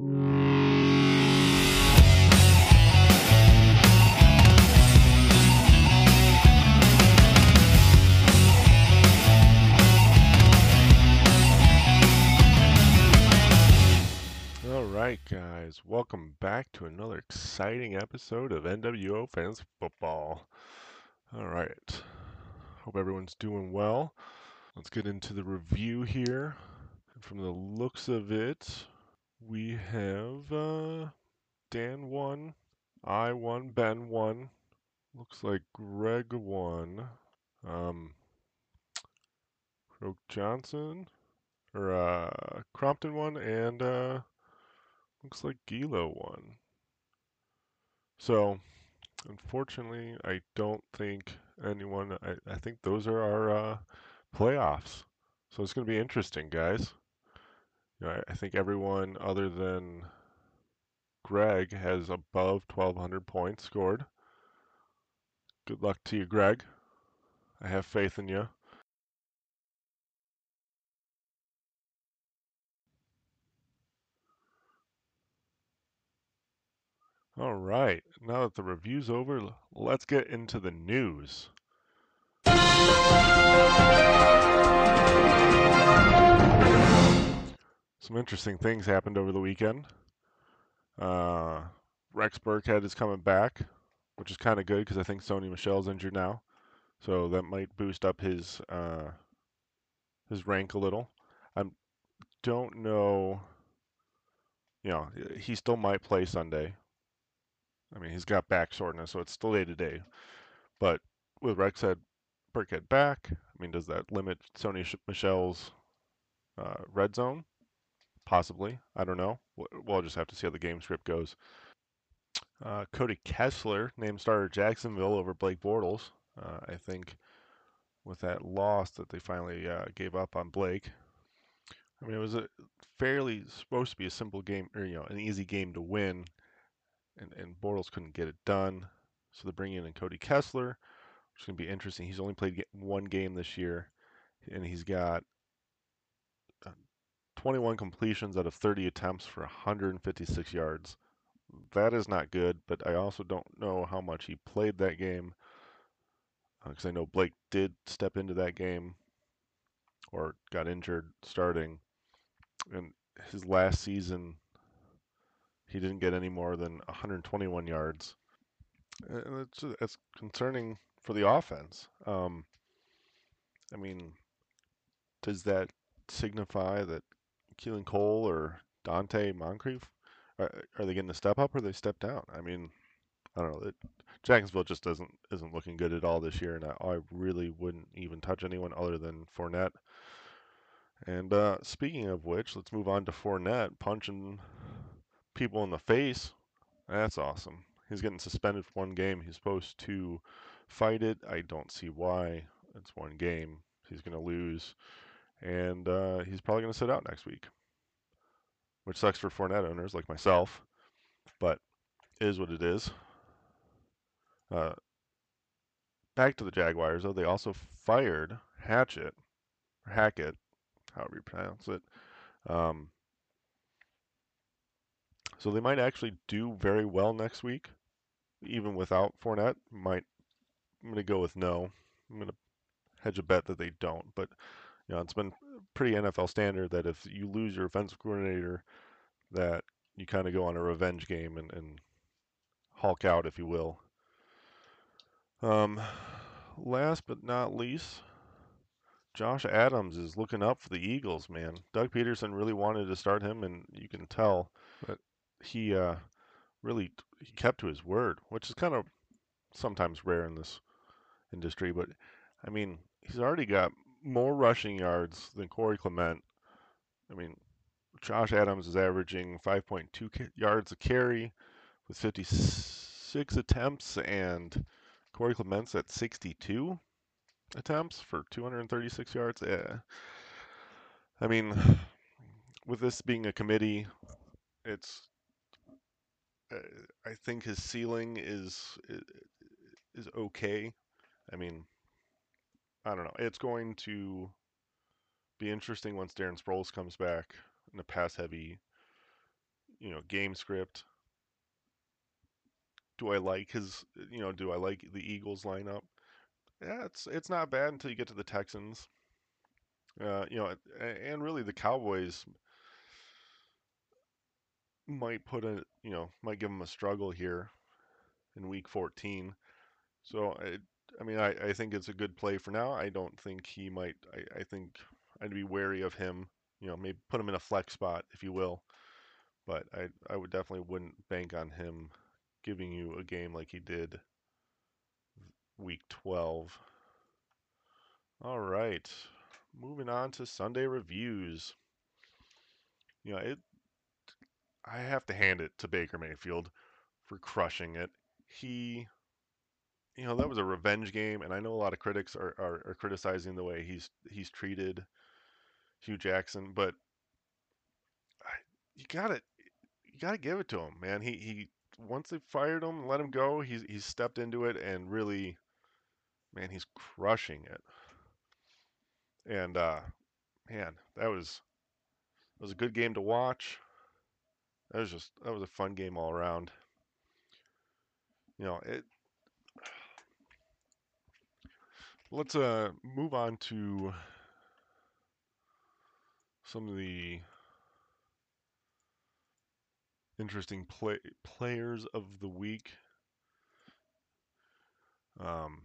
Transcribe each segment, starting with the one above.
All right, guys, welcome back to another exciting episode of NWO Fans Football. All right, hope everyone's doing well. Let's get into the review here. From the looks of it, we have uh, Dan 1, I 1, Ben 1. Looks like Greg 1. Um, Croak Johnson or uh, Crompton won, and uh, looks like Gilo 1. So, unfortunately, I don't think anyone. I, I think those are our uh, playoffs. So it's going to be interesting, guys. You know, I, I think everyone other than Greg has above 1,200 points scored. Good luck to you, Greg. I have faith in you. All right, now that the review's over, let's get into the news. Some interesting things happened over the weekend. Uh, Rex Burkhead is coming back, which is kind of good because I think Sony Michel's injured now, so that might boost up his uh, his rank a little. I don't know. You know, he still might play Sunday. I mean, he's got back soreness, so it's still day to day. But with Rex head Burkhead back, I mean, does that limit Sony Michel's uh, red zone? Possibly. I don't know. We'll just have to see how the game script goes. Uh, Cody Kessler named starter Jacksonville over Blake Bortles. Uh, I think with that loss that they finally uh, gave up on Blake. I mean, it was a fairly supposed to be a simple game, or you know, an easy game to win, and and Bortles couldn't get it done. So they're bringing in Cody Kessler, which is going to be interesting. He's only played one game this year, and he's got 21 completions out of 30 attempts for 156 yards. That is not good, but I also don't know how much he played that game because I know Blake did step into that game or got injured starting. And his last season, he didn't get any more than 121 yards. And it's, it's concerning for the offense. Um, I mean, does that signify that Keelan Cole or Donte Moncrief are, are they getting a step up or they step down? I mean, I don't know. It, Jacksonville just doesn't isn't looking good at all this year, and I, I really wouldn't even touch anyone other than Fournette. And uh, speaking of which, let's move on to Fournette punching people in the face. That's awesome. He's getting suspended for one game. He's supposed to fight it. I don't see why. It's one game. He's going to lose, and uh, he's probably going to sit out next week, which sucks for Fournette owners like myself, but is what it is. Uh, back to the Jaguars, though, they also fired Hatchet, or Hackett, however you pronounce it. Um, so they might actually do very well next week, even without Fournette. Might I'm gonna go with no. I'm gonna hedge a bet that they don't. But you know, it's been pretty NFL standard that if you lose your offensive coordinator, that you kind of go on a revenge game and, and hulk out, if you will. Um, last but not least, Josh Adams is looking up for the Eagles, man. Doug Pederson really wanted to start him, and you can tell that he uh, really he kept to his word, which is kind of sometimes rare in this industry. But I mean, he's already got more rushing yards than Corey Clement. I mean, Josh Adams is averaging 5.2 ca- yards a carry with 56 attempts, and Corey Clement's at 62 attempts for 236 yards. Yeah. I mean, with this being a committee, it's uh, I think his ceiling is, is okay. I mean, I don't know. It's going to be interesting once Darren Sproles comes back in a pass heavy you know, game script. Do I like his, you know, do I like the Eagles lineup? Yeah, it's it's not bad until you get to the Texans. Uh, you know, and really the Cowboys might put a, you know, might give them a struggle here in Week 14. So I, I mean, I, I think it's a good play for now. I don't think he might. I, I think I'd be wary of him. You know, maybe put him in a flex spot, if you will. But I, I would definitely wouldn't bank on him giving you a game like he did week 12. All right, moving on to Sunday reviews. You know, it. I have to hand it to Baker Mayfield for crushing it. He, you know, that was a revenge game, and I know a lot of critics are, are, are criticizing the way he's he's treated Hue Jackson, but you got to you got to give it to him, man. He he once they fired him, let him go. He's he's stepped into it and really, man, he's crushing it. And uh, man, that was it was a good game to watch. That was just that was a fun game all around. You know it. Let's uh move on to some of the interesting play, players of the week. Um,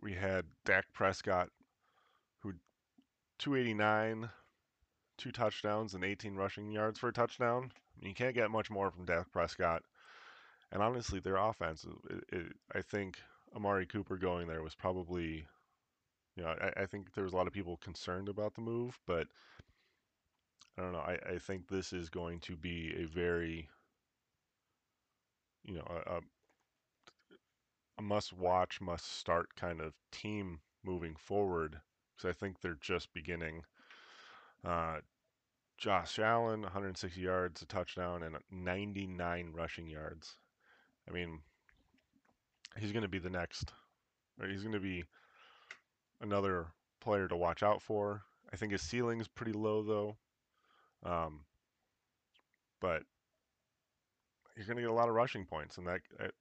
we had Dak Prescott, who 289, two touchdowns and 18 rushing yards for a touchdown. I mean, you can't get much more from Dak Prescott. And honestly, their offense, it, it, I think Amari Cooper going there was probably, you know, I, I, think there was a lot of people concerned about the move, but I don't know. I, I think this is going to be a very, you know, a, a must watch, must start kind of team moving forward because I think they're just beginning. Uh, Josh Allen, 160 yards, a touchdown, and 99 rushing yards. I mean, he's going to be the next. He's going to be another player to watch out for. I think his ceiling is pretty low though. Um, but you're going to get a lot of rushing points, and that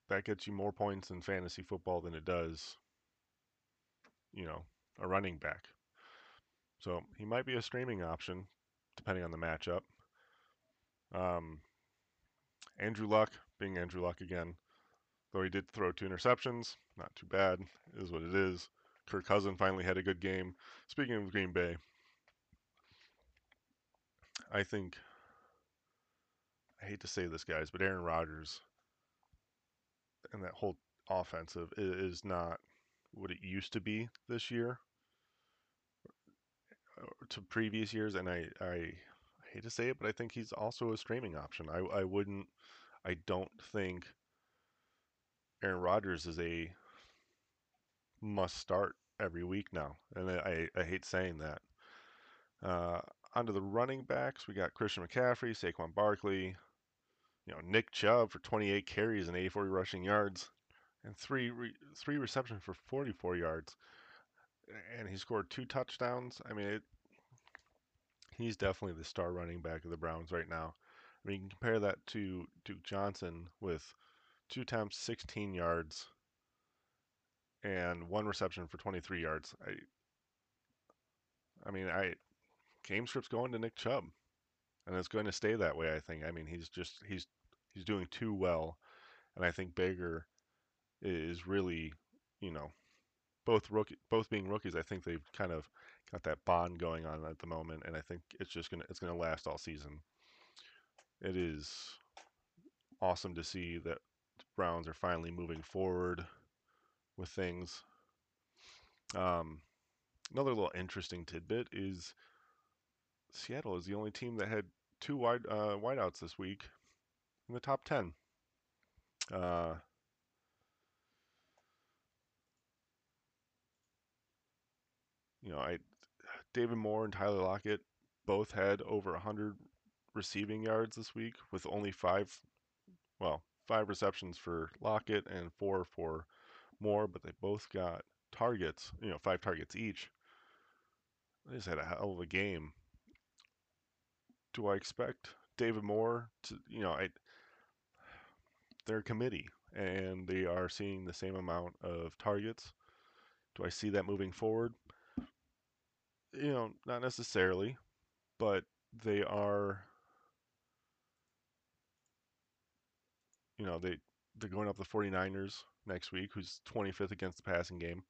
that gets you more points in fantasy football than it does, you know, a running back. So he might be a streaming option, depending on the matchup. Um, Andrew Luck, being Andrew Luck again, though he did throw two interceptions, not too bad, is what it is. Kirk Cousin finally had a good game. Speaking of Green Bay, I think I hate to say this, guys, but Aaron Rodgers and that whole offensive is not what it used to be this year uh, to previous years, and I, I hate to say it, but I think he's also a streaming option. I, I wouldn't, I don't think Aaron Rodgers is a must start every week now, and I, I hate saying that. Uh, onto the running backs, we got Christian McCaffrey, Saquon Barkley, you know Nick Chubb for 28 carries and 84 rushing yards, and three re- three receptions for 44 yards, and he scored two touchdowns. I mean, it, he's definitely the star running back of the Browns right now. I mean, you can compare that to Duke Johnson with two attempts, 16 yards, and one reception for 23 yards. I, I mean, I game script's going to Nick Chubb, and it's going to stay that way. I think. I mean, he's just he's he's doing too well, and I think Baker is really, you know, both rookie, both being rookies. I think they've kind of got that bond going on at the moment, and I think it's just gonna it's gonna last all season. It is awesome to see that Browns are finally moving forward with things. Um, another little interesting tidbit is Seattle is the only team that had two wide uh, wideouts this week in the top ten. Uh, you know, I David Moore and Tyler Lockett both had over 100 receiving yards this week with only five, well, five receptions for Lockett and four for Moore, but they both got targets, you know, five targets each. They just had a hell of a game do I expect David Moore to you know I they're a committee and they are seeing the same amount of targets. Do I see that moving forward? You know, not necessarily, but they are you know, they they're going up the 49ers next week, who's 25th against the passing game.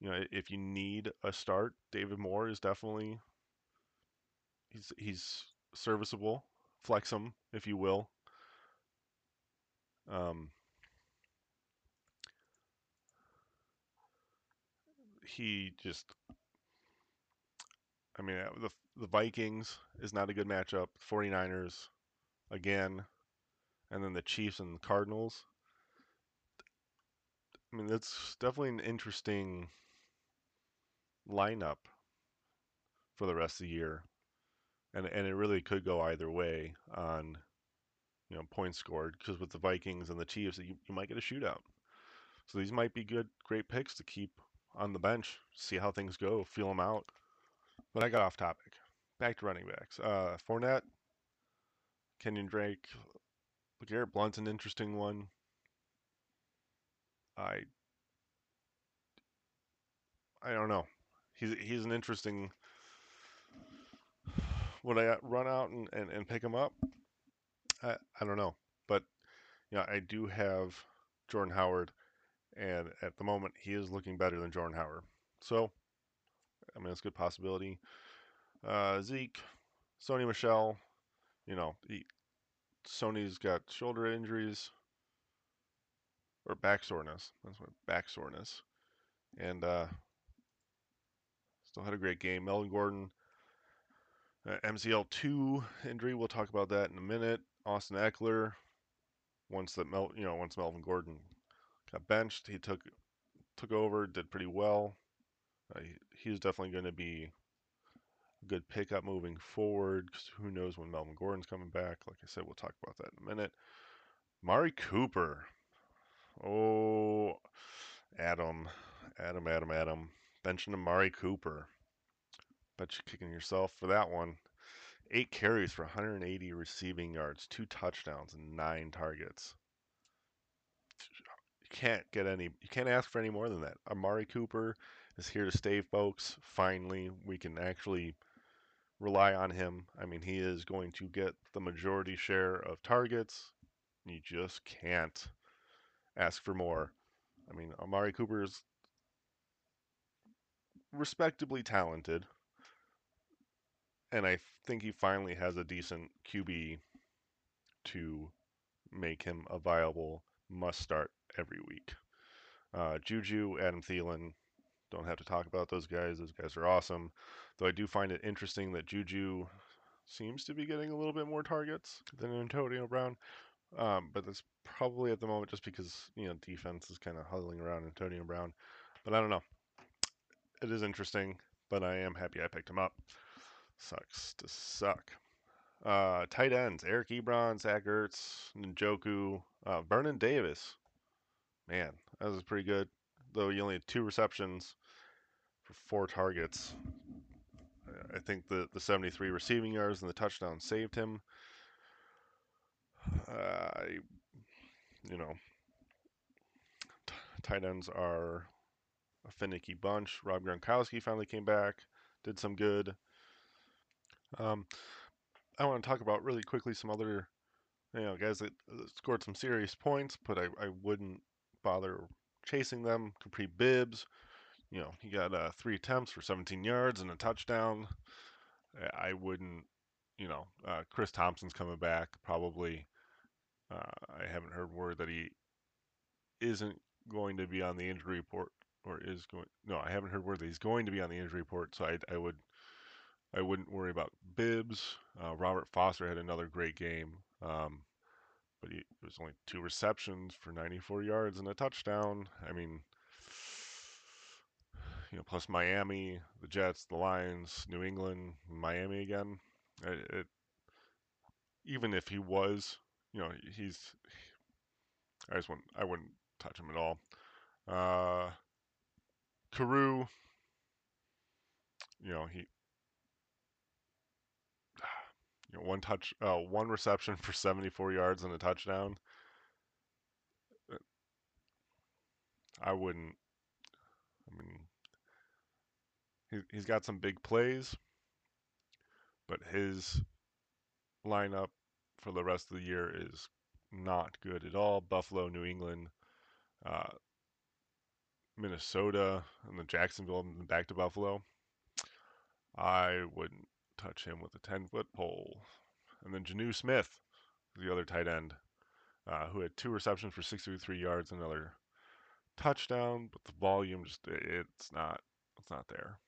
You know, if you need a start, David Moore is definitely he's he's serviceable. Flex him if you will. Um, he just I mean, the the Vikings is not a good matchup. 49ers again, and then the Chiefs and the Cardinals. I mean, that's definitely an interesting lineup for the rest of the year, and and it really could go either way on you know points scored because with the Vikings and the Chiefs, you, you might get a shootout. So these might be good, great picks to keep on the bench, see how things go, feel them out. But I got off topic. Back to running backs. Uh, Fournette, Kenyan Drake, Garrett Blount's an interesting one. I I don't know. He's he's an interesting. Would I run out and, and, and pick him up? I I don't know, but yeah, you know, I do have Jordan Howard, and at the moment he is looking better than Jordan Howard. So, I mean, it's a good possibility. Uh, Zeke, Sony Michel, you know, he, Sony's got shoulder injuries or back soreness. That's what back soreness, and uh, still had a great game. Melvin Gordon, uh, MCL two injury. We'll talk about that in a minute. Austin Ekeler, once that Mel, you know, once Melvin Gordon got benched, he took took over, did pretty well. Uh, he, he's definitely going to be a good pickup moving forward. Who knows when Melvin Gordon's coming back? Like I said, we'll talk about that in a minute. Mari Cooper. Oh, Adam, Adam, Adam, Adam. Benching Amari Cooper. Bet you're kicking yourself for that one. Eight carries for 180 receiving yards, two touchdowns, and nine targets. You can't get any. You can't ask for any more than that. Amari Cooper is here to stay, folks. Finally, we can actually rely on him. I mean, he is going to get the majority share of targets. You just can't ask for more. I mean, Amari Cooper is respectably talented, and I think he finally has a decent QB to make him a viable must start every week. Uh, Juju, Adam Thielen, don't have to talk about those guys. Those guys are awesome. Though I do find it interesting that Juju seems to be getting a little bit more targets than Antonio Brown. Um, but that's probably at the moment just because you know defense is kind of huddling around Antonio Brown. But I don't know. It is interesting, but I am happy I picked him up. Sucks to suck. Uh, tight ends: Eric Ebron, Zach Ertz, Njoku, uh, Vernon Davis. Man, that was pretty good. Though he only had two receptions for four targets. I think the the 73 receiving yards and the touchdown saved him. Uh, you know, t- tight ends are a finicky bunch. Rob Gronkowski finally came back, did some good. Um, I want to talk about really quickly some other, you know, guys that scored some serious points, but I, I wouldn't bother chasing them. Kapri Bibbs, you know, he got uh, three attempts for 17 yards and a touchdown. I wouldn't, you know, uh, Chris Thompson's coming back probably. Uh, I haven't heard word that he isn't going to be on the injury report or is going. No, I haven't heard word that he's going to be on the injury report. So I, I would, I wouldn't worry about Bibbs. Uh, Robert Foster had another great game, um, but he, it was only two receptions for 94 yards and a touchdown. I mean, you know, plus Miami, the Jets, the Lions, New England, Miami again. It, it, even if he was you know, he's. I just wouldn't. I wouldn't touch him at all. Uh, Carew. You know he. You know, one touch, uh, one reception for 74 yards and a touchdown. I wouldn't. I mean, he, he's got some big plays, but his lineup for the rest of the year is not good at all. Buffalo, New England, uh, Minnesota, and then Jacksonville, and back to Buffalo. I wouldn't touch him with a 10 foot pole. And then Jonnu Smith, the other tight end, uh, who had two receptions for 63 yards, another touchdown, but the volume just it's not it's not there.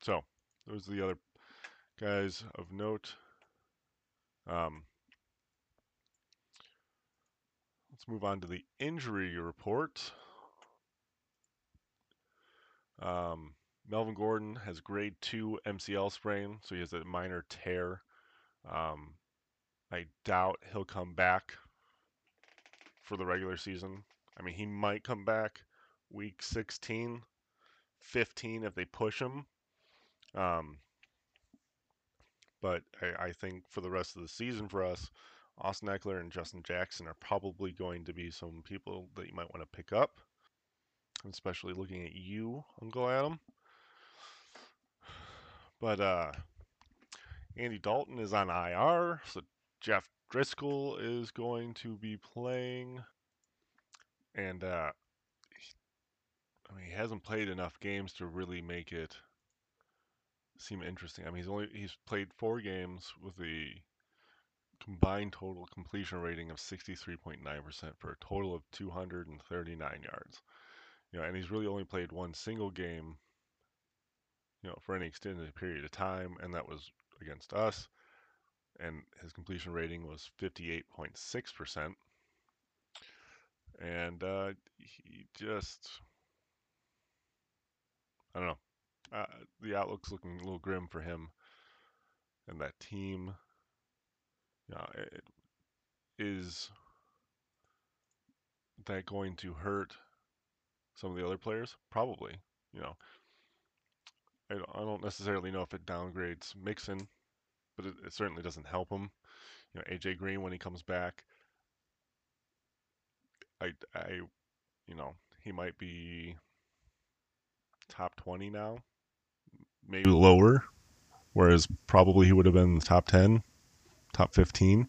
So those are the other guys of note. Um, let's move on to the injury report. Um, Melvin Gordon has grade two MCL sprain, so he has a minor tear. Um, I doubt he'll come back for the regular season. I mean, he might come back week 16, 15 if they push him. Um, but I, I, think for the rest of the season for us, Austin Ekeler and Justin Jackson are probably going to be some people that you might want to pick up, especially looking at you, Uncle Adam. But uh, Andy Dalton is on IR, so Jeff Driskel is going to be playing. And uh, I mean, he hasn't played enough games to really make it seem interesting. I mean, he's only he's played four games with a combined total completion rating of 63.9% for a total of 239 yards. You know, and he's really only played one single game, you know, for any extended period of time, and that was against us. And his completion rating was 58.6%. And uh, he just I don't know. Uh, the outlook's looking a little grim for him and that team. You know, it, is that going to hurt some of the other players? Probably. You know, I don't, I don't necessarily know if it downgrades Mixon, but it, it certainly doesn't help him. You know, AJ Green when he comes back, I, I, you know, he might be top 20 now, maybe lower, whereas probably he would have been top 10, top 15.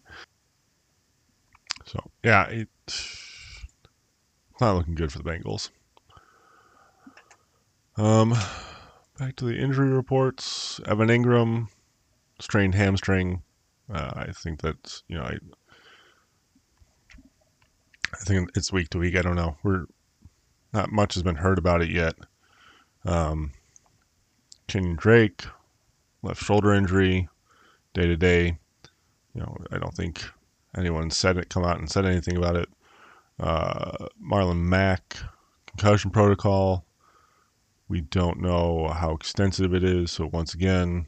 So, yeah, it's not looking good for the Bengals. Um, back to the injury reports. Evan Engram, strained hamstring. Uh, I think that's, you know, I, I think it's week to week. I don't know. We're not much has been heard about it yet. Um, Kenyan Drake, left shoulder injury, day to day. You know, I don't think anyone said it, come out and said anything about it. Uh, Marlon Mack, concussion protocol. We don't know how extensive it is. So once again,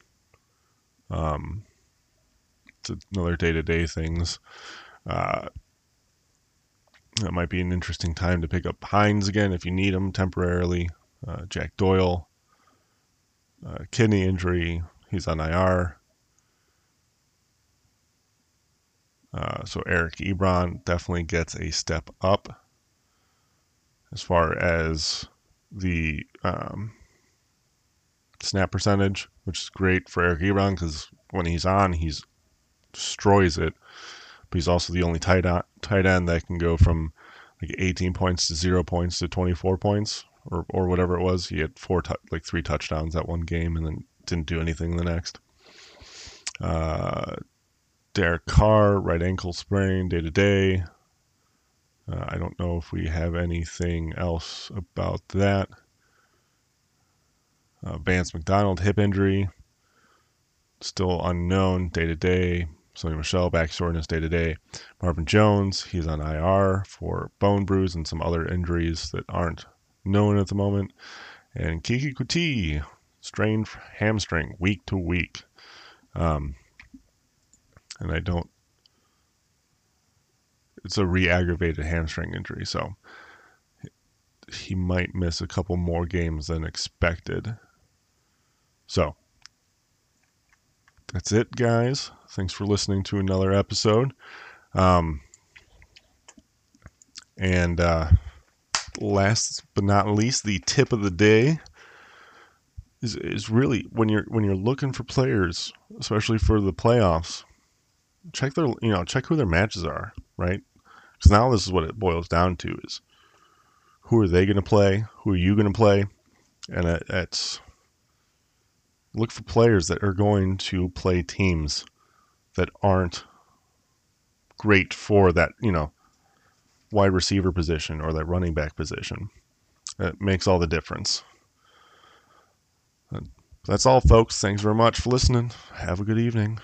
um, it's another day-to-day things. Uh, that might be an interesting time to pick up Hines again if you need him temporarily uh, Jack Doyle, uh, kidney injury, he's on IR. Uh, so Eric Ebron definitely gets a step up as far as the um, snap percentage, which is great for Eric Ebron because when he's on, he destroys it. But he's also the only tight, tight end that can go from like 18 points to zero points to 24 points or or whatever it was. He had four like three touchdowns that one game, and then didn't do anything the next. Uh, Derek Carr, right ankle sprain, day to day. Uh, I don't know if we have anything else about that. Uh, Vance McDonald, hip injury, still unknown, day to day. Sony Michel, back soreness, day to day. Marvin Jones, he's on IR for bone bruise and some other injuries that aren't known at the moment. And Keke Coutee, strained hamstring week to week. Um, and I don't, it's a re aggravated hamstring injury. So he might miss a couple more games than expected. So that's it, guys. Thanks for listening to another episode. Um, and uh, last but not least, the tip of the day is is really when you're when you're looking for players, especially for the playoffs. Check their you know check who their matches are, right? Because now this is what it boils down to: is who are they going to play? Who are you going to play? And it, it's look for players that are going to play teams that aren't great for that you know wide receiver position or that running back position. It makes all the difference. That's all, folks. Thanks very much for listening. Have a good evening.